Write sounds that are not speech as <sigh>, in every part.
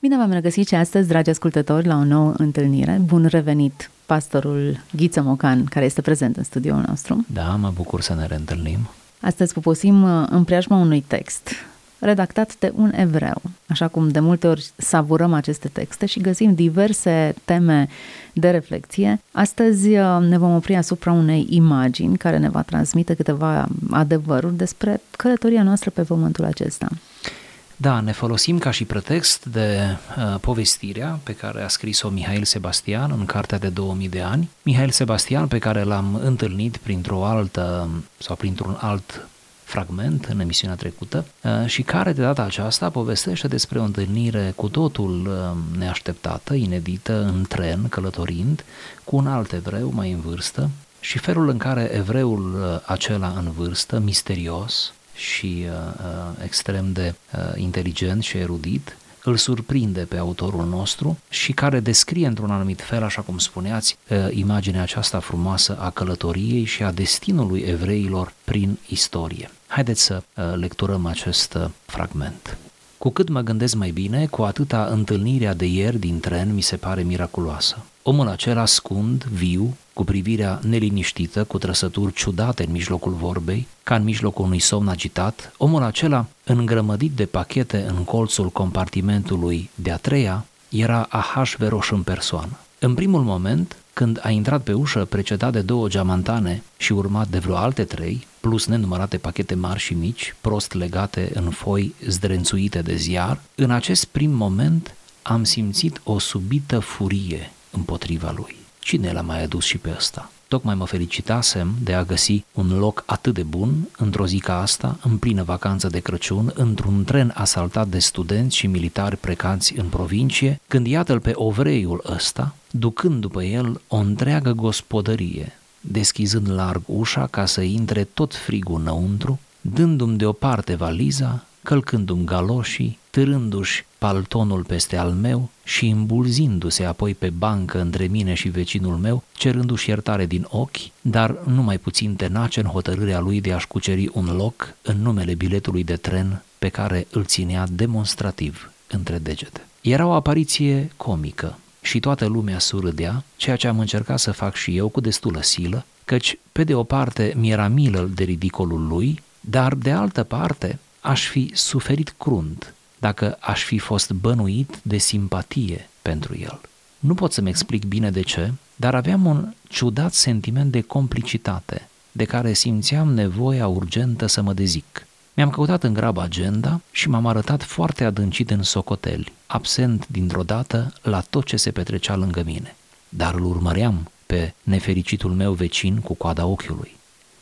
Bine v-am regăsit și astăzi, dragi ascultători, la o nouă întâlnire. Bun revenit, pastorul Ghiță Mocan, care este prezent în studioul nostru. Da, mă bucur să ne reîntâlnim. Astăzi puposim uh, în preajma unui text redactat de un evreu. Așa cum de multe ori savurăm aceste texte și găsim diverse teme de reflexie, astăzi uh, ne vom opri asupra unei imagini care ne va transmite câteva adevăruri despre călătoria noastră pe pământul acesta. Da, ne folosim ca și pretext de uh, povestirea pe care a scris-o Mihail Sebastian în cartea de 2000 de ani. Mihail Sebastian pe care l-am întâlnit printr-o altă sau printr-un alt fragment în emisiunea trecută uh, și care de data aceasta povestește despre o întâlnire cu totul uh, neașteptată, inedită, în tren, călătorind, cu un alt evreu mai în vârstă și felul în care evreul uh, acela în vârstă, misterios, și uh, uh, extrem de uh, inteligent și erudit, îl surprinde pe autorul nostru și care descrie într-un anumit fel, așa cum spuneați, uh, imaginea aceasta frumoasă a călătoriei și a destinului evreilor prin istorie. Haideți să uh, lecturăm acest uh, fragment. Cu cât mă gândesc mai bine, cu atâta întâlnirea de ieri din tren mi se pare miraculoasă. Omul acela scund, viu, cu privirea neliniștită, cu trăsături ciudate în mijlocul vorbei, ca în mijlocul unui somn agitat, omul acela, îngrămădit de pachete în colțul compartimentului de-a treia, era Ahasveros în persoană. În primul moment, când a intrat pe ușă precedat de două geamantane și urmat de vreo alte trei, plus nenumărate pachete mari și mici, prost legate în foi zdrențuite de ziar, în acest prim moment am simțit o subită furie împotriva lui. Cine l-a mai adus și pe ăsta? Tocmai mă felicitasem de a găsi un loc atât de bun într-o zi ca asta, în plină vacanță de Crăciun, într-un tren asaltat de studenți și militari precați în provincie, când iată-l pe ovreiul ăsta, ducând după el o întreagă gospodărie, deschizând larg ușa ca să intre tot frigul înăuntru, dându-mi deoparte valiza, călcându-mi galoșii, târându-și paltonul peste al meu și îmbulzindu-se apoi pe bancă între mine și vecinul meu, cerându-și iertare din ochi, dar nu mai puțin tenace în hotărârea lui de a-și cuceri un loc în numele biletului de tren pe care îl ținea demonstrativ între degete. Era o apariție comică și toată lumea surâdea, ceea ce am încercat să fac și eu cu destulă silă, căci, pe de o parte, mi-era milă de ridicolul lui, dar, de altă parte, aș fi suferit crunt dacă aș fi fost bănuit de simpatie pentru el. Nu pot să-mi explic bine de ce, dar aveam un ciudat sentiment de complicitate, de care simțeam nevoia urgentă să mă dezic. Mi-am căutat în grab agenda și m-am arătat foarte adâncit în socoteli, absent dintr-o dată la tot ce se petrecea lângă mine. Dar îl urmăream pe nefericitul meu vecin cu coada ochiului.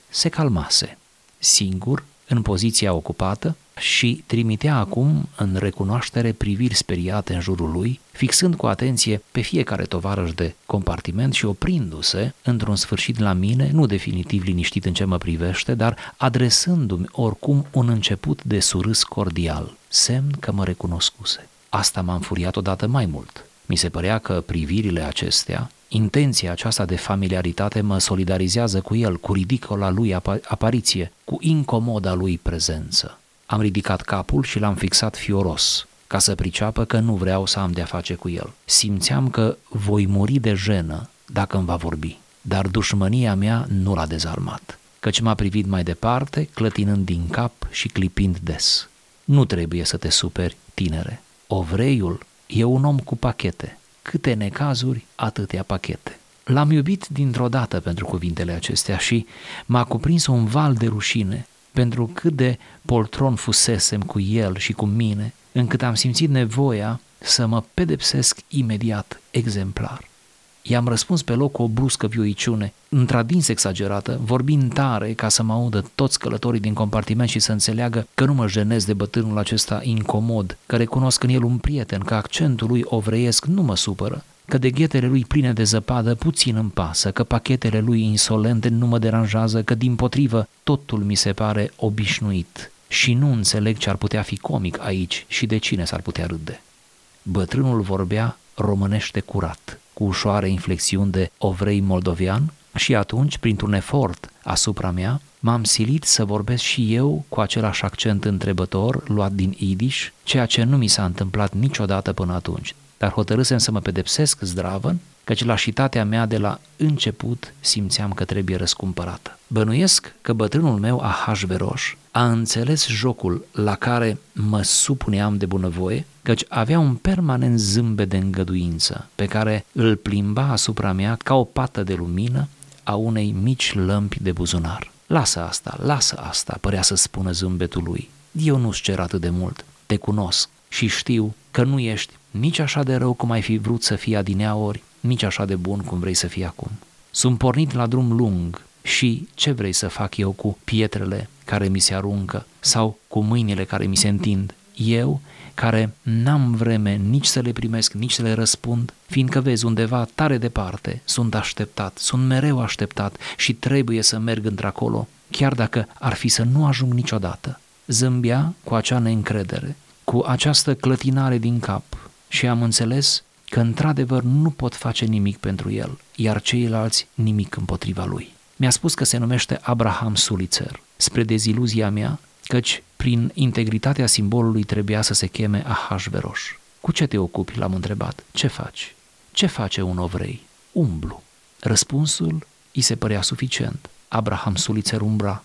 Se calmase, singur, în poziția ocupată și trimitea acum în recunoaștere priviri speriate în jurul lui, fixând cu atenție pe fiecare tovarăș de compartiment și oprindu-se într-un sfârșit la mine, nu definitiv liniștit în ce mă privește, dar adresându-mi oricum un început de surâs cordial, semn că mă recunoscuse. Asta m-a înfuriat odată mai mult. Mi se părea că privirile acestea, intenția aceasta de familiaritate mă solidarizează cu el, cu ridicola lui apariție, cu incomoda lui prezență. Am ridicat capul și l-am fixat fioros, ca să priceapă că nu vreau să am de-a face cu el. Simțeam că voi muri de jenă dacă îmi va vorbi, dar dușmănia mea nu l-a dezarmat, căci m-a privit mai departe, clătinând din cap și clipind des. Nu trebuie să te superi, tinere. Ovreiul e un om cu pachete. Câte necazuri, atâtea pachete. L-am iubit dintr-o dată pentru cuvintele acestea și m-a cuprins un val de rușine pentru cât de poltron fusesem cu el și cu mine, încât am simțit nevoia să mă pedepsesc imediat, exemplar. I-am răspuns pe loc cu o bruscă vioiciune, întradins exagerată, vorbind tare ca să mă audă toți călătorii din compartiment și să înțeleagă că nu mă jenez de bătânul acesta incomod, că recunosc în el un prieten, că accentul lui ovreiesc nu mă supără, că de ghetele lui pline de zăpadă puțin îmi pasă, că pachetele lui insolente nu mă deranjează, că din potrivă totul mi se pare obișnuit și nu înțeleg ce ar putea fi comic aici și de cine s-ar putea râde. Bătrânul vorbea românește curat, cu ușoare inflexiuni de ovrei moldovian și atunci, printr-un efort asupra mea, m-am silit să vorbesc și eu cu același accent întrebător luat din idiș, ceea ce nu mi s-a întâmplat niciodată până atunci. Dar hotărâsem să mă pedepsesc zdravăn, căci lașitatea mea de la început simțeam că trebuie răscumpărată. Bănuiesc că bătrânul meu Ahasveros a înțeles jocul la care mă supuneam de bunăvoie, căci avea un permanent zâmbet de îngăduință pe care îl plimba asupra mea ca o pată de lumină a unei mici lămpi de buzunar. Lasă asta, lasă asta, părea să spună zâmbetul lui. Eu nu-ți cer atât de mult, te cunosc și știu că nu ești nici așa de rău cum ai fi vrut să fii adineaori, nici așa de bun cum vrei să fii acum. Sunt pornit la drum lung și ce vrei să fac eu cu pietrele care mi se aruncă sau cu mâinile care mi se întind? Eu, care n-am vreme nici să le primesc, nici să le răspund, fiindcă vezi undeva tare departe, sunt așteptat, sunt mereu așteptat și trebuie să merg într-acolo, chiar dacă ar fi să nu ajung niciodată. Zâmbia cu acea neîncredere, cu această clătinare din cap și am înțeles că într-adevăr nu pot face nimic pentru el, iar ceilalți nimic împotriva lui. Mi-a spus că se numește Abraham Sulitzer, spre deziluzia mea, căci prin integritatea simbolului trebuia să se cheme Ahasveros. Cu ce te ocupi? L-am întrebat. Ce faci? Ce face un ovrei? Umblu. Răspunsul îi se părea suficient. Abraham Sulitzer umbra.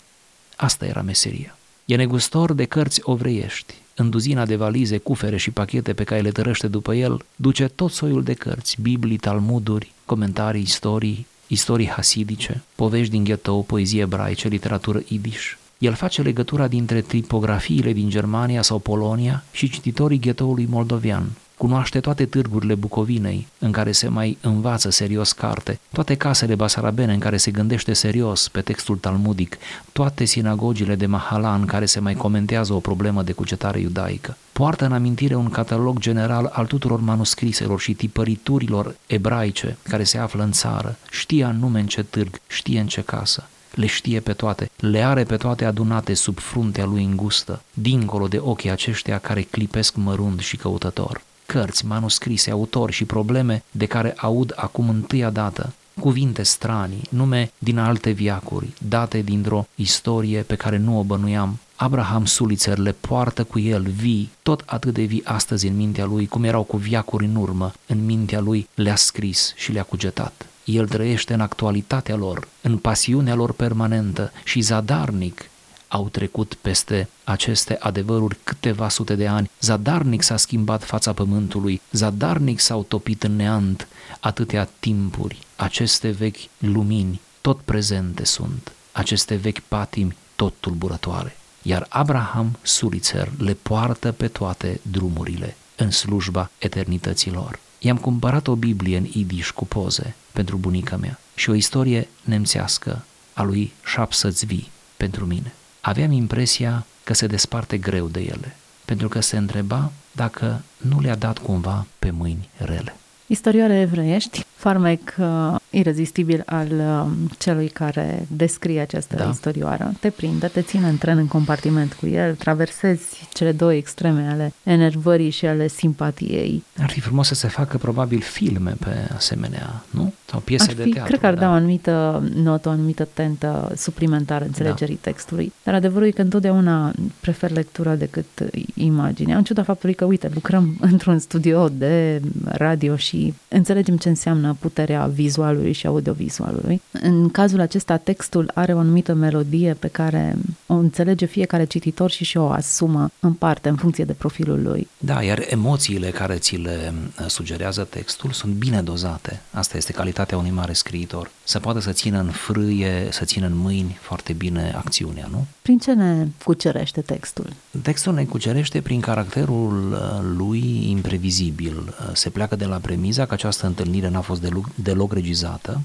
Asta era meseria. E negustor de cărți ovreiești. În duzina de valize, cufere și pachete pe care le tărăște după el, duce tot soiul de cărți, biblii, talmuduri, comentarii, istorii, istorii hasidice, povești din ghetou, poezie ebraice, literatură idiș. El face legătura dintre tipografiile din Germania sau Polonia și cititorii ghetoului moldovian, cunoaște toate târgurile Bucovinei în care se mai învață serios carte, toate casele basarabene în care se gândește serios pe textul talmudic, toate sinagogile de Mahala în care se mai comentează o problemă de cugetare iudaică. Poartă în amintire un catalog general al tuturor manuscriselor și tipăriturilor ebraice care se află în țară, știe anume în ce târg, știe în ce casă. Le știe pe toate, le are pe toate adunate sub fruntea lui îngustă, dincolo de ochii aceștia care clipesc mărunt și căutător cărți, manuscrise, autori și probleme de care aud acum întâia dată, cuvinte stranii, nume din alte viacuri, date dintr-o istorie pe care nu o bănuiam. Abraham Sulitzer le poartă cu el vii, tot atât de vii astăzi în mintea lui, cum erau cu viacuri în urmă, în mintea lui le-a scris și le-a cugetat. El trăiește în actualitatea lor, în pasiunea lor permanentă și zadarnic au trecut peste aceste adevăruri câteva sute de ani, zadarnic s-a schimbat fața pământului, zadarnic s-au topit în neant atâtea timpuri, aceste vechi lumini tot prezente sunt, aceste vechi patimi tot tulburătoare. Iar Abraham Sulitzer le poartă pe toate drumurile în slujba eternităților. I-am cumpărat o Biblie în idiș cu poze pentru bunica mea și o istorie nemțească a lui Șapsățvi pentru mine aveam impresia că se desparte greu de ele, pentru că se întreba dacă nu le-a dat cumva pe mâini rele. Istorioare evreiești, farmec uh, irezistibil al uh, celui care descrie această da. istorioară. Te prinde, te ține în tren în compartiment cu el, traversezi cele două extreme ale enervării și ale simpatiei. Ar fi frumos să se facă probabil filme pe asemenea, nu? Sau piese ar fi, de teatru. Cred că ar da. da o anumită notă, o anumită tentă suplimentară înțelegerii da. textului. Dar adevărul e că întotdeauna prefer lectura decât imaginea. În ciuda faptului că, uite, lucrăm <laughs> într-un studio de radio și înțelegem ce înseamnă puterea vizualului și audiovizualului. În cazul acesta, textul are o anumită melodie pe care o înțelege fiecare cititor și și o asumă în parte, în funcție de profilul lui. Da, iar emoțiile care ți le uh, sugerează textul sunt bine dozate. Asta este calitatea unui mare scriitor. Să poată să țină în frâie, să țină în mâini foarte bine acțiunea, nu? Prin ce ne cucerește textul? Textul ne cucerește prin caracterul uh, lui imprevizibil. Uh, se pleacă de la premiza că această întâlnire n-a fost deloc, deloc regizată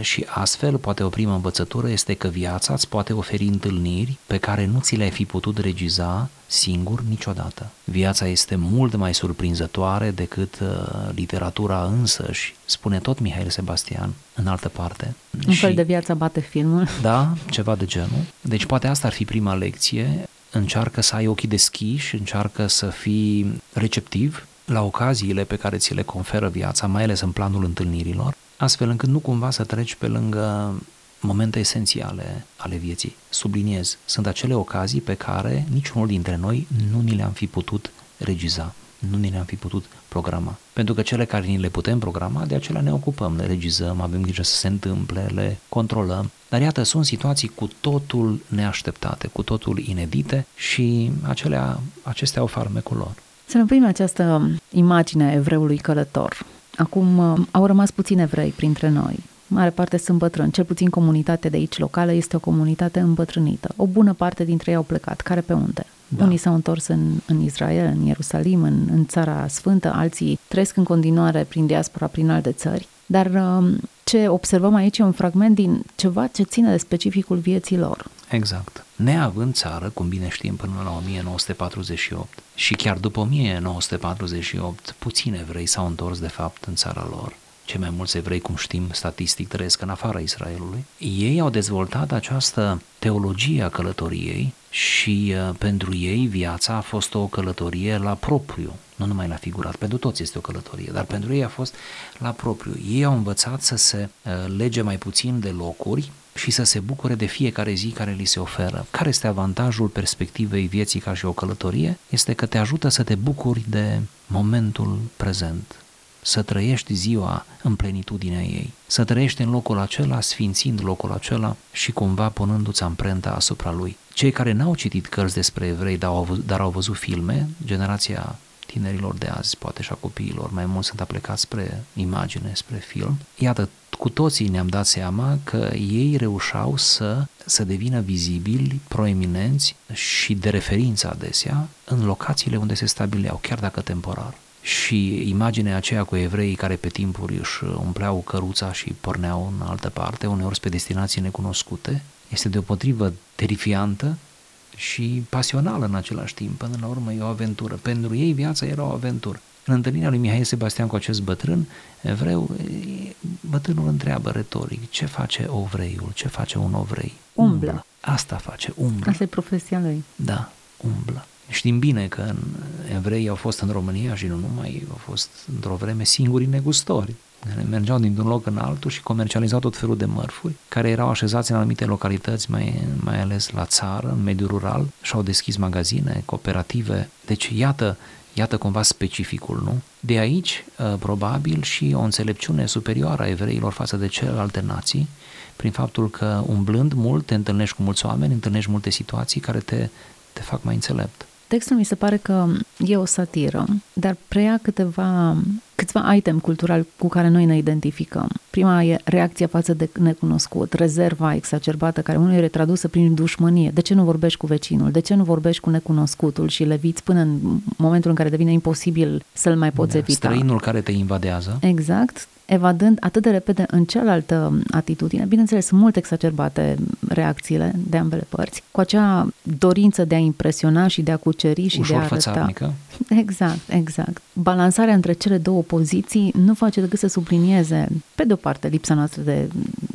și astfel, poate o primă învățătură este că viața îți poate oferi întâlniri pe care nu ți le-ai fi putut regiza singur niciodată. Viața este mult mai surprinzătoare decât uh, literatura însăși, spune tot Mihail Sebastian în altă parte. Un și, fel de viață bate filmul. <laughs> Da, ceva de genul. Deci poate asta ar fi prima lecție. Încearcă să ai ochii deschiși, încearcă să fii receptiv la ocaziile pe care ți le conferă viața, mai ales în planul întâlnirilor, astfel încât nu cumva să treci pe lângă momente esențiale ale vieții. Subliniez, sunt acele ocazii pe care niciunul dintre noi nu ni le-am fi putut regiza, nu ni le-am fi putut programa. Pentru că cele care ni le putem programa, de acelea ne ocupăm, le regizăm, avem grijă să se întâmple, le controlăm. Dar iată, sunt situații cu totul neașteptate, cu totul inedite și acelea, acestea au farmecul lor. Să ne oprim această imagine a evreului călător. Acum au rămas puțini evrei printre noi mare parte sunt bătrâni, cel puțin comunitatea de aici locală este o comunitate îmbătrânită. O bună parte dintre ei au plecat, care pe unde? Da. Unii s-au întors în, în Israel, în Ierusalim, în, în Țara Sfântă, alții trăiesc în continuare prin diaspora, prin alte țări. Dar um, ce observăm aici e un fragment din ceva ce ține de specificul vieții lor. Exact. Neavând țară, cum bine știm, până la 1948 și chiar după 1948, puțini evrei s-au întors de fapt în țara lor cei mai mulți evrei, cum știm, statistic trăiesc în afara Israelului. Ei au dezvoltat această teologie a călătoriei și uh, pentru ei viața a fost o călătorie la propriu, nu numai la figurat, pentru toți este o călătorie, dar pentru ei a fost la propriu. Ei au învățat să se uh, lege mai puțin de locuri și să se bucure de fiecare zi care li se oferă. Care este avantajul perspectivei vieții ca și o călătorie? Este că te ajută să te bucuri de momentul prezent, să trăiești ziua în plenitudinea ei, să trăiești în locul acela, sfințind locul acela și cumva punându-ți amprenta asupra lui. Cei care n-au citit cărți despre evrei, dar au, văzut, dar au văzut filme, generația tinerilor de azi, poate și a copiilor, mai mult sunt aplicați spre imagine, spre film. Iată, cu toții ne-am dat seama că ei reușau să, să devină vizibili, proeminenți și de referință adesea în locațiile unde se stabileau, chiar dacă temporar și imaginea aceea cu evreii care pe timpuri își umpleau căruța și porneau în altă parte, uneori spre destinații necunoscute, este deopotrivă terifiantă și pasională în același timp. Până la urmă e o aventură. Pentru ei viața era o aventură. În întâlnirea lui Mihai Sebastian cu acest bătrân evreu, bătrânul întreabă retoric, ce face ovreiul, ce face un ovrei? Umblă. Asta face, umblă. Asta e profesia lui. Da, umblă. Știm bine că evrei au fost în România și nu numai, au fost într-o vreme singurii negustori. Mergeau dintr-un loc în altul și comercializau tot felul de mărfuri, care erau așezați în anumite localități, mai, mai ales la țară, în mediul rural, și au deschis magazine, cooperative. Deci, iată, iată cumva specificul, nu? De aici, ă, probabil, și o înțelepciune superioară a evreilor față de celelalte nații, prin faptul că umblând mult te întâlnești cu mulți oameni, întâlnești multe situații care te, te fac mai înțelept. Textul mi se pare că e o satiră, dar preia câteva, câțiva item cultural cu care noi ne identificăm. Prima e reacția față de necunoscut, rezerva exacerbată care unul e tradusă prin dușmănie. De ce nu vorbești cu vecinul? De ce nu vorbești cu necunoscutul și le viți până în momentul în care devine imposibil să-l mai poți da, evita? Străinul care te invadează. Exact evadând atât de repede în cealaltă atitudine. Bineînțeles, sunt mult exacerbate reacțiile de ambele părți, cu acea dorință de a impresiona și de a cuceri și Ușor de a arăta. Fățarnică. <laughs> Exact, exact. Balansarea între cele două poziții nu face decât să sublinieze, pe de o parte, lipsa noastră de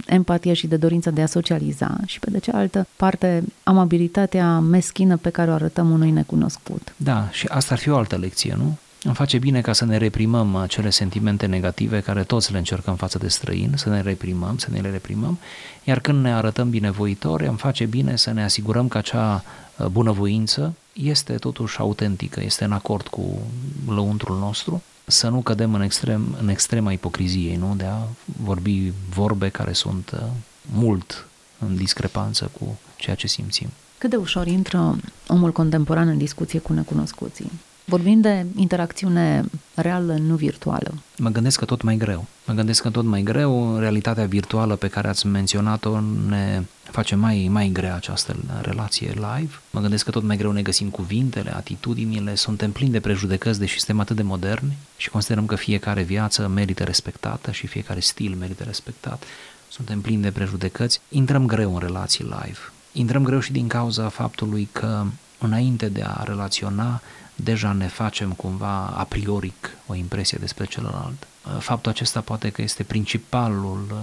empatie și de dorința de a socializa și pe de cealaltă parte, amabilitatea meschină pe care o arătăm unui necunoscut. Da, și asta ar fi o altă lecție, nu? Îmi face bine ca să ne reprimăm acele sentimente negative care toți le încercăm față de străin, să ne reprimăm, să ne le reprimăm, iar când ne arătăm binevoitori, îmi face bine să ne asigurăm că acea uh, bunăvoință este totuși autentică, este în acord cu lăuntrul nostru, să nu cădem în, extrem, în extrema ipocriziei, nu? de a vorbi vorbe care sunt uh, mult în discrepanță cu ceea ce simțim. Cât de ușor intră omul contemporan în discuție cu necunoscuții? Vorbim de interacțiune reală, nu virtuală. Mă gândesc că tot mai greu. Mă gândesc că tot mai greu, realitatea virtuală pe care ați menționat-o ne face mai, mai grea această relație live. Mă gândesc că tot mai greu ne găsim cuvintele, atitudinile, suntem plini de prejudecăți, deși suntem atât de moderni și considerăm că fiecare viață merită respectată și fiecare stil merită respectat. Suntem plini de prejudecăți, intrăm greu în relații live intrăm greu și din cauza faptului că înainte de a relaționa, deja ne facem cumva a prioric o impresie despre celălalt. Faptul acesta poate că este principalul uh,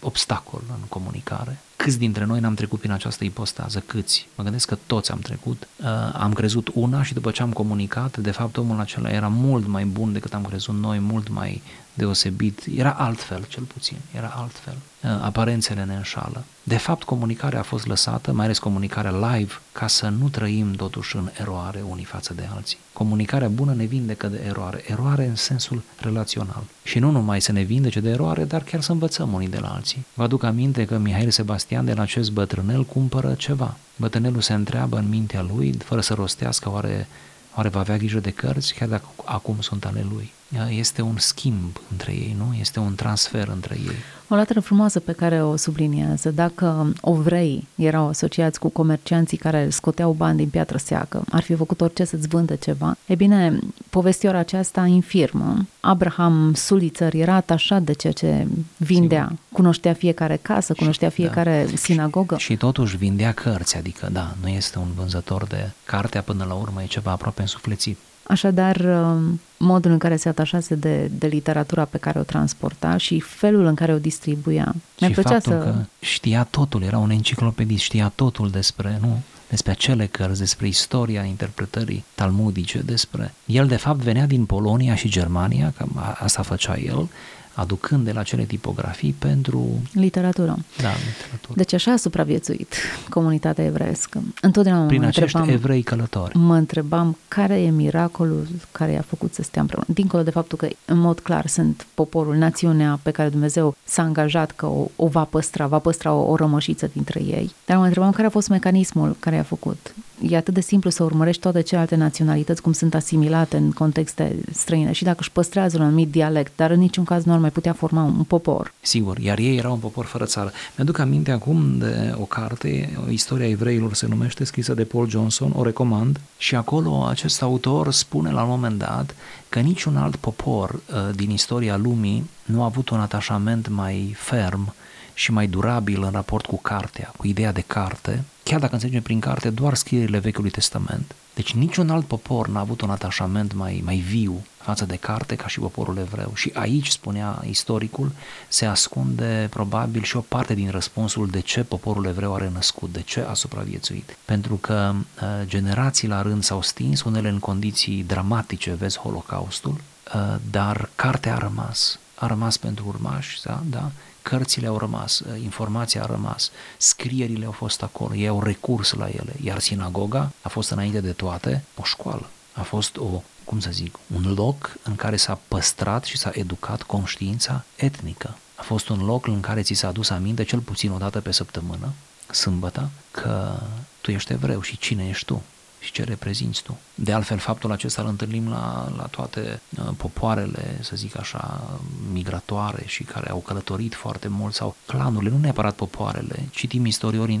obstacol în comunicare. Câți dintre noi n-am trecut prin această ipostază? Câți? Mă gândesc că toți am trecut. Uh, am crezut una și după ce am comunicat, de fapt omul acela era mult mai bun decât am crezut noi, mult mai deosebit. Era altfel, cel puțin. Era altfel. Uh, aparențele ne înșală. De fapt, comunicarea a fost lăsată, mai ales comunicarea live, ca să nu trăim totuși în eroare unii față de alții. Comunicarea bună ne vindecă de eroare. Eroare în sensul relațional. Și nu numai să ne vindece de eroare, dar chiar să învățăm unii de la alții. Vă aduc aminte că Mihail Sebastian de la acest bătrânel cumpără ceva. Bătrânelul se întreabă în mintea lui, fără să rostească, oare, oare va avea grijă de cărți, chiar dacă acum sunt ale lui. Este un schimb între ei, nu? Este un transfer între ei. O latură frumoasă pe care o subliniază, dacă ovrei erau asociați cu comercianții care scoteau bani din piatră seacă, ar fi făcut orice să-ți vândă ceva, e bine, povestioara aceasta infirmă. Abraham Sulițăr era atașat de ceea ce vindea, Sigur. cunoștea fiecare casă, cunoștea fiecare da. sinagogă. Și, și totuși vindea cărți, adică da, nu este un vânzător de cartea până la urmă, e ceva aproape însuflețit. Așadar, um, modul în care se atașase de, de literatura pe care o transporta și felul în care o distribuia. Mi-a și faptul să... că știa totul, era un enciclopedist, știa totul despre, nu? despre acele cărți, despre istoria interpretării talmudice, despre... El, de fapt, venea din Polonia și Germania, că asta făcea el, aducând de la cele tipografii pentru... Literatură. Da, literatură. Deci așa a supraviețuit comunitatea evrească. Întotdeauna Prin mă acești întrebam, evrei călători. Mă întrebam care e miracolul care i-a făcut să stea împreună. Dincolo de faptul că, în mod clar, sunt poporul, națiunea pe care Dumnezeu s-a angajat că o, o va păstra, va păstra o, o rămășiță dintre ei. Dar mă întrebam care a fost mecanismul care i-a făcut e atât de simplu să urmărești toate celelalte naționalități cum sunt asimilate în contexte străine și dacă își păstrează un anumit dialect, dar în niciun caz nu ar mai putea forma un popor. Sigur, iar ei erau un popor fără țară. Mi-aduc aminte acum de o carte, o istoria evreilor se numește, scrisă de Paul Johnson, o recomand, și acolo acest autor spune la un moment dat că niciun alt popor uh, din istoria lumii nu a avut un atașament mai ferm și mai durabil în raport cu cartea, cu ideea de carte, chiar dacă înțelegem prin carte doar scrierile Vechiului Testament. Deci niciun alt popor n-a avut un atașament mai, mai viu față de carte ca și poporul evreu. Și aici, spunea istoricul, se ascunde probabil și o parte din răspunsul de ce poporul evreu a renăscut, de ce a supraviețuit. Pentru că uh, generații la rând s-au stins, unele în condiții dramatice, vezi Holocaustul, uh, dar cartea a rămas. A rămas pentru urmași, da? da? Cărțile au rămas, ă, informația a rămas, scrierile au fost acolo, ei au recurs la ele, iar sinagoga a fost înainte de toate o școală, a fost o, cum să zic, un loc în care s-a păstrat și s-a educat conștiința etnică. A fost un loc în care ți s-a adus aminte cel puțin o dată pe săptămână, sâmbătă, că tu ești evreu și cine ești tu și ce reprezinți tu. De altfel, faptul acesta îl întâlnim la, la toate uh, popoarele, să zic așa, migratoare și care au călătorit foarte mult sau clanurile, nu neapărat popoarele. Citim istoriori,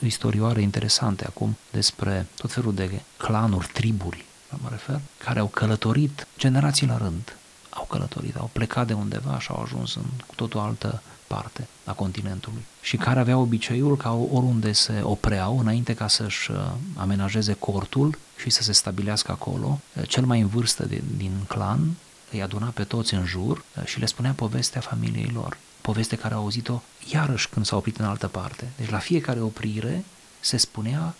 istorioare interesante acum despre tot felul de clanuri, triburi, mă refer, care au călătorit generații la rând, au călătorit, au plecat de undeva și au ajuns în cu totul altă parte a continentului și care avea obiceiul ca oriunde se opreau înainte ca să-și uh, amenajeze cortul și să se stabilească acolo, uh, cel mai în vârstă din, din clan îi aduna pe toți în jur uh, și le spunea povestea familiei lor, poveste care au auzit-o iarăși când s-au oprit în altă parte. Deci la fiecare oprire se spunea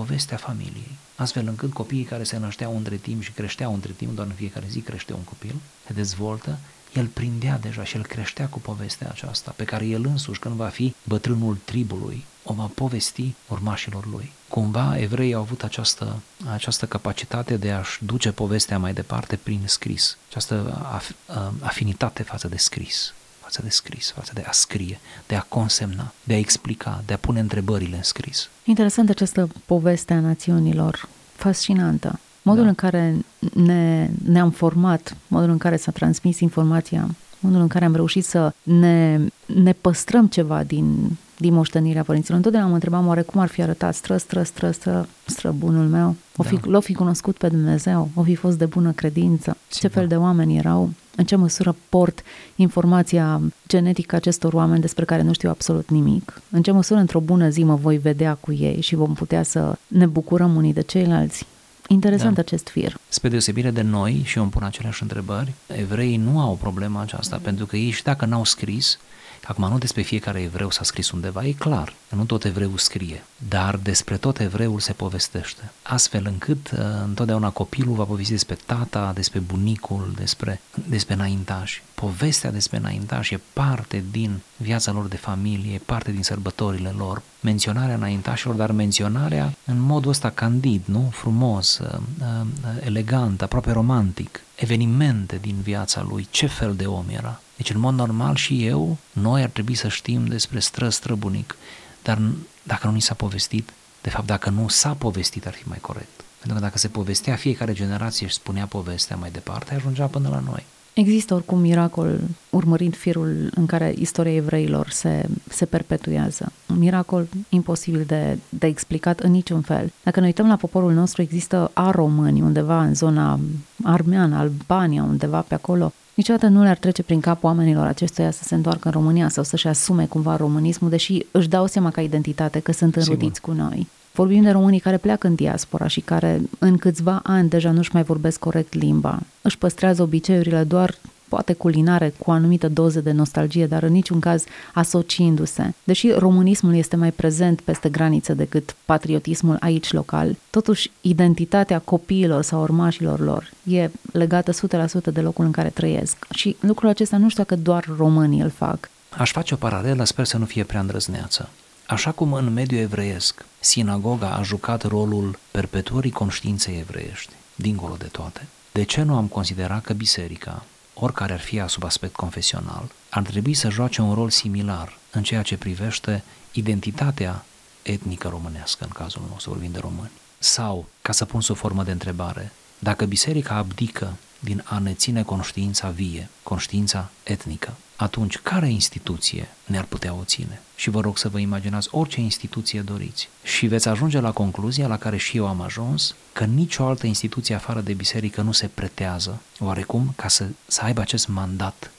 povestea familiei, astfel încât copiii care se nășteau între timp și creșteau între timp, doar în fiecare zi crește un copil, se dezvoltă el prindea deja și el creștea cu povestea aceasta, pe care el însuși, când va fi bătrânul tribului, o va povesti urmașilor lui. Cumva evreii au avut această, această capacitate de a-și duce povestea mai departe prin scris, această af, afinitate față de scris, față de scris, față de a scrie, de a consemna, de a explica, de a pune întrebările în scris. Interesant această poveste a națiunilor, fascinantă. Modul da. în care ne, ne-am format, modul în care s-a transmis informația, modul în care am reușit să ne, ne păstrăm ceva din, din moștenirea părinților. Întotdeauna mă întrebam oare cum ar fi arătat stră, stră, stră, stră, stră bunul meu. O fi, da. L-o fi cunoscut pe Dumnezeu, o fi fost de bună credință, Sigur. ce fel de oameni erau. În ce măsură port informația genetică acestor oameni despre care nu știu absolut nimic, în ce măsură într-o bună zi mă voi vedea cu ei și vom putea să ne bucurăm unii de ceilalți. Interesant da. acest fir. Spre deosebire de noi, și eu îmi pun aceleași întrebări, evreii nu au problema aceasta, mm. pentru că ei și dacă n-au scris, Acum, nu despre fiecare evreu s-a scris undeva, e clar, nu tot evreul scrie, dar despre tot evreul se povestește, astfel încât uh, întotdeauna copilul va povesti despre tata, despre bunicul, despre, despre înaintași. Povestea despre înaintași e parte din viața lor de familie, e parte din sărbătorile lor, menționarea înaintașilor, dar menționarea în modul ăsta candid, nu? Frumos, uh, uh, elegant, aproape romantic, evenimente din viața lui, ce fel de om era, deci, în mod normal, și eu, noi ar trebui să știm despre stră străbunic, dar dacă nu ni s-a povestit, de fapt, dacă nu s-a povestit, ar fi mai corect. Pentru că dacă se povestea, fiecare generație își spunea povestea mai departe, ajungea până la noi. Există oricum miracol urmărind firul în care istoria evreilor se, se perpetuează. Un miracol imposibil de, de explicat în niciun fel. Dacă ne uităm la poporul nostru, există a români undeva în zona armeană, Albania, undeva pe acolo, Niciodată nu le-ar trece prin cap oamenilor acestuia să se întoarcă în România sau să-și asume cumva românismul, deși își dau seama ca identitate că sunt înrudiți Sigur. cu noi. Vorbim de românii care pleacă în diaspora și care în câțiva ani deja nu-și mai vorbesc corect limba. Își păstrează obiceiurile doar poate culinare cu o anumită doză de nostalgie, dar în niciun caz asociindu-se. Deși românismul este mai prezent peste graniță decât patriotismul aici local, totuși identitatea copiilor sau urmașilor lor e legată 100% de locul în care trăiesc. Și lucrul acesta nu știu dacă doar românii îl fac. Aș face o paralelă, sper să nu fie prea îndrăzneață. Așa cum în mediul evreiesc, sinagoga a jucat rolul perpetuării conștiinței evreiești, dincolo de toate, de ce nu am considerat că biserica, oricare ar fi sub aspect confesional, ar trebui să joace un rol similar în ceea ce privește identitatea etnică românească, în cazul nostru, vorbim de români. Sau, ca să pun sub formă de întrebare, dacă biserica abdică din a ne ține conștiința vie, conștiința etnică, atunci care instituție ne-ar putea o ține? Și vă rog să vă imaginați orice instituție doriți. Și veți ajunge la concluzia la care și eu am ajuns, că nicio altă instituție afară de biserică nu se pretează, oarecum, ca să, să aibă acest mandat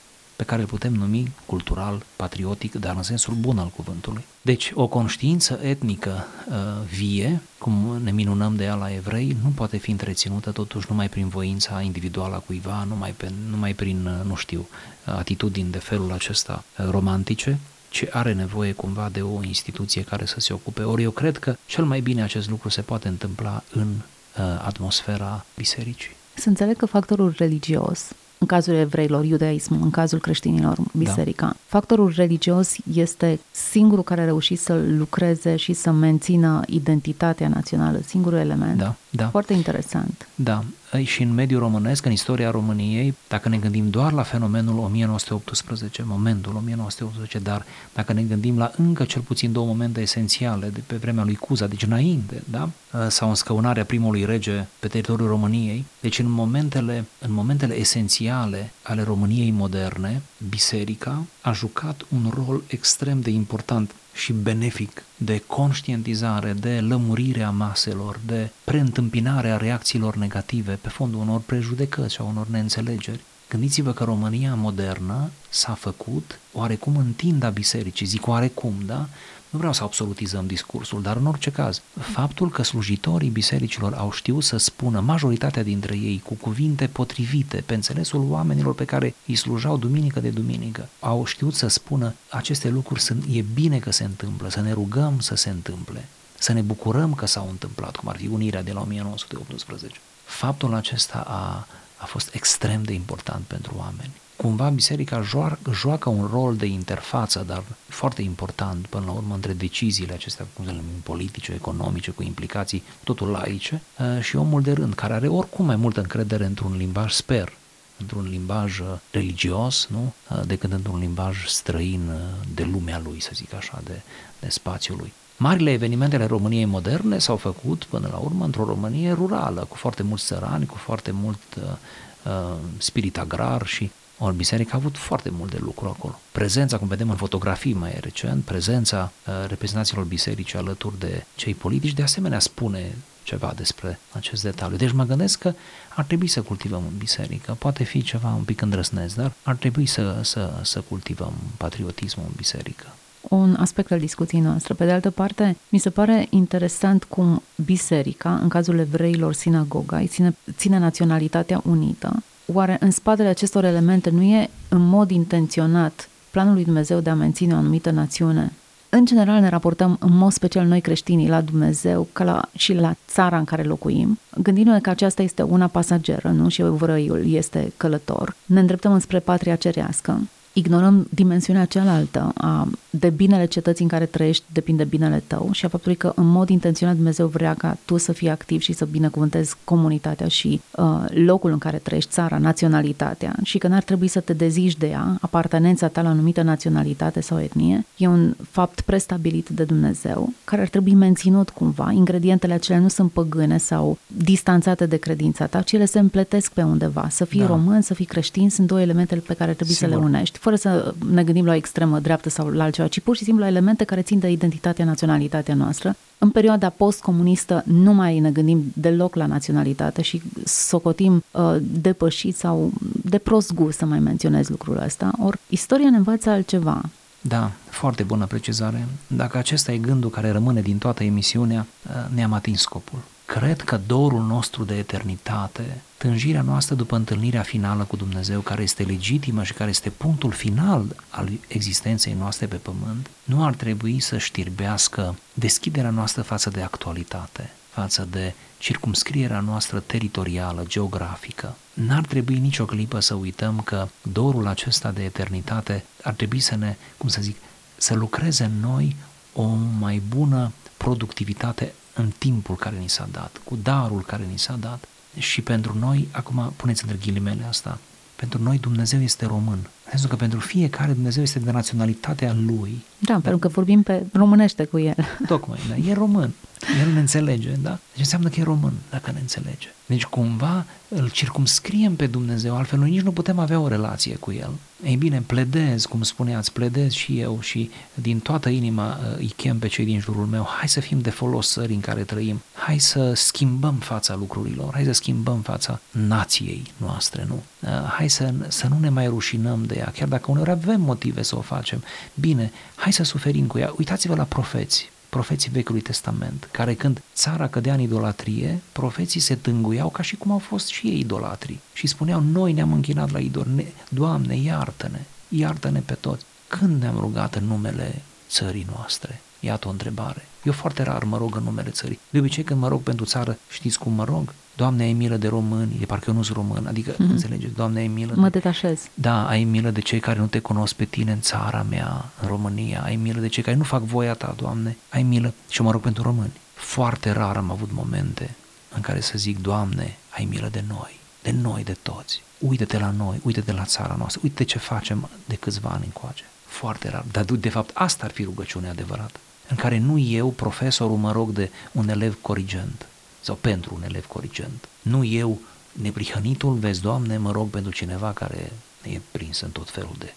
pe care îl putem numi cultural, patriotic, dar în sensul bun al cuvântului. Deci, o conștiință etnică uh, vie, cum ne minunăm de ea la evrei, nu poate fi întreținută totuși numai prin voința individuală a cuiva, numai, pe, numai prin, uh, nu știu, atitudini de felul acesta uh, romantice, ci are nevoie cumva de o instituție care să se ocupe. Ori eu cred că cel mai bine acest lucru se poate întâmpla în uh, atmosfera bisericii. Să înțeleg că factorul religios în cazul evreilor, iudaismul, în cazul creștinilor, biserica. Da. Factorul religios este singurul care a reușit să lucreze și să mențină identitatea națională, singurul element. Da, da. Foarte interesant. Da, și în mediul românesc, în istoria României, dacă ne gândim doar la fenomenul 1918, momentul 1918, dar dacă ne gândim la încă cel puțin două momente esențiale de pe vremea lui Cuza, deci înainte, da? sau în scăunarea primului rege pe teritoriul României, deci în momentele, în momentele esențiale ale României moderne, biserica a jucat un rol extrem de important și benefic de conștientizare, de lămurire a maselor, de preîntâmpinare a reacțiilor negative pe fondul unor prejudecăți sau unor neînțelegeri. Gândiți-vă că România modernă s-a făcut oarecum în tinda bisericii, zic oarecum, da? Nu vreau să absolutizăm discursul, dar în orice caz, faptul că slujitorii bisericilor au știut să spună majoritatea dintre ei cu cuvinte potrivite pe înțelesul oamenilor pe care îi slujau duminică de duminică, au știut să spună aceste lucruri sunt, e bine că se întâmplă, să ne rugăm să se întâmple, să ne bucurăm că s-au întâmplat, cum ar fi unirea de la 1918. Faptul acesta a, a fost extrem de important pentru oameni cumva biserica joacă, joacă un rol de interfață, dar foarte important până la urmă între deciziile acestea, cum să politice, economice, cu implicații totul laice, uh, și omul de rând, care are oricum mai multă încredere într-un limbaj, sper, într-un limbaj uh, religios, nu? Uh, decât într-un limbaj străin de lumea lui, să zic așa, de, de spațiul lui. Marile evenimentele României moderne s-au făcut până la urmă într-o Românie rurală, cu foarte mulți țărani, cu foarte mult uh, spirit agrar și Ori biserica a avut foarte mult de lucru acolo. Prezența, cum vedem în fotografii mai recent, prezența uh, reprezentanților bisericii alături de cei politici, de asemenea spune ceva despre acest detaliu. Deci mă gândesc că ar trebui să cultivăm în biserică. Poate fi ceva un pic îndrăsneț, dar ar trebui să, să, să cultivăm patriotismul în biserică un aspect al discuției noastre. Pe de altă parte, mi se pare interesant cum biserica, în cazul evreilor sinagoga, ține, ține naționalitatea unită. Oare în spatele acestor elemente nu e în mod intenționat planul lui Dumnezeu de a menține o anumită națiune? În general ne raportăm în mod special noi creștinii la Dumnezeu ca la, și la țara în care locuim, gândindu-ne că aceasta este una pasageră, nu? Și evrăiul este călător. Ne îndreptăm înspre patria cerească ignorăm dimensiunea cealaltă a de binele cetății în care trăiești depinde binele tău și a faptului că în mod intenționat Dumnezeu vrea ca tu să fii activ și să binecuvântezi comunitatea și uh, locul în care trăiești, țara, naționalitatea și că n-ar trebui să te dezici de ea, apartenența ta la anumită naționalitate sau etnie, e un fapt prestabilit de Dumnezeu care ar trebui menținut cumva. Ingredientele acelea nu sunt păgâne sau distanțate de credința ta, ci ele se împletesc pe undeva. Să fii da. român, să fii creștin sunt două elemente pe care trebuie Sigur. să le unești fără să ne gândim la o extremă dreaptă sau la altceva, ci pur și simplu la elemente care țin de identitatea, naționalitatea noastră. În perioada postcomunistă nu mai ne gândim deloc la naționalitate și socotim uh, depășit sau de prost gust să mai menționez lucrul ăsta. Ori istoria ne învață altceva. Da, foarte bună precizare. Dacă acesta e gândul care rămâne din toată emisiunea, uh, ne-am atins scopul. Cred că dorul nostru de eternitate, tânjirea noastră după întâlnirea finală cu Dumnezeu, care este legitimă și care este punctul final al existenței noastre pe pământ, nu ar trebui să știrbească deschiderea noastră față de actualitate, față de circumscrierea noastră teritorială, geografică. N-ar trebui nicio clipă să uităm că dorul acesta de eternitate ar trebui să ne, cum să zic, să lucreze în noi o mai bună productivitate în timpul care ni s-a dat, cu darul care ni s-a dat. Și pentru noi, acum puneți între ghilimele asta, pentru noi Dumnezeu este român. În sensul că pentru fiecare Dumnezeu este de naționalitatea lui. Da, pentru că vorbim pe românește cu el. Tocmai, da, e român. El ne înțelege, da? Deci înseamnă că e român dacă ne înțelege. Deci cumva îl circumscriem pe Dumnezeu, altfel noi nici nu putem avea o relație cu El. Ei bine, pledez, cum spuneați, pledez și eu și din toată inima uh, îi chem pe cei din jurul meu, hai să fim de folos țării în care trăim, hai să schimbăm fața lucrurilor, hai să schimbăm fața nației noastre, nu? Uh, hai să, să nu ne mai rușinăm de ea, chiar dacă uneori avem motive să o facem. Bine, hai să suferim cu ea. Uitați-vă la profeți, profeții Vechiului Testament, care când țara cădea în idolatrie, profeții se tânguiau ca și cum au fost și ei idolatrii și spuneau, noi ne-am închinat la idol, ne, Doamne, iartă-ne, iartă-ne pe toți. Când ne-am rugat în numele țării noastre? Iată o întrebare. Eu foarte rar mă rog în numele țării. De obicei când mă rog pentru țară, știți cum mă rog? Doamne, ai milă de români, e parcă eu nu sunt român, adică, mm-hmm. înțelegeți, Doamne, ai milă Mă de... detașez. Da, ai milă de cei care nu te cunosc pe tine în țara mea, în România, ai milă de cei care nu fac voia ta, Doamne, ai milă și mă rog pentru români. Foarte rar am avut momente în care să zic, Doamne, ai milă de noi, de noi, de toți. Uite-te la noi, uite-te la țara noastră, uite ce facem de câțiva ani încoace. Foarte rar, dar de fapt asta ar fi rugăciunea adevărată, în care nu eu, profesorul, mă rog de un elev corigent, sau pentru un elev corigent. Nu eu, neprihănitul, vezi, Doamne, mă rog pentru cineva care e prins în tot felul de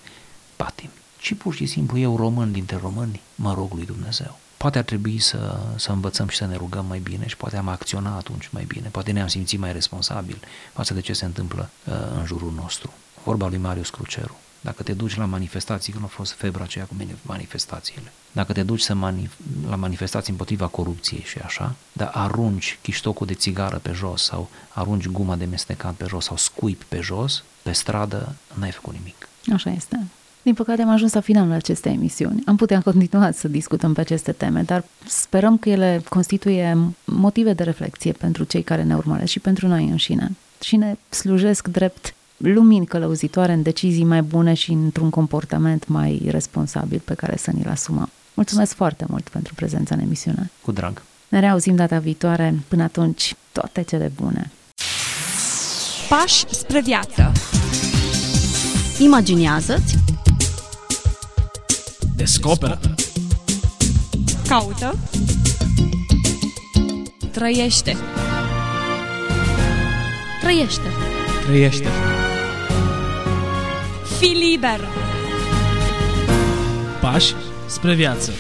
patim, ci pur și simplu eu, român dintre români, mă rog lui Dumnezeu. Poate ar trebui să, să învățăm și să ne rugăm mai bine și poate am acționat atunci mai bine, poate ne-am simțit mai responsabil față de ce se întâmplă uh, în jurul nostru. Vorba lui Marius Cruceru. Dacă te duci la manifestații, când a fost febra aceea cu manifestațiile, dacă te duci să manif- la manifestații împotriva corupției și așa, dar arunci chiștocul de țigară pe jos sau arunci guma de mestecat pe jos sau scuip pe jos, pe stradă, n-ai făcut nimic. Așa este. Din păcate am ajuns la finalul acestei emisiuni. Am putea continua să discutăm pe aceste teme, dar sperăm că ele constituie motive de reflexie pentru cei care ne urmăresc și pentru noi înșine și ne slujesc drept lumini călăuzitoare în decizii mai bune și într-un comportament mai responsabil pe care să ni-l asumăm. Mulțumesc foarte mult pentru prezența în emisiune. Cu drag. Ne reauzim data viitoare. Până atunci, toate cele bune. Pași spre viață. Imaginează-ți. Descoperă. Caută. Trăiește. Trăiește. Trăiește. Fii liber! Pași spre viață.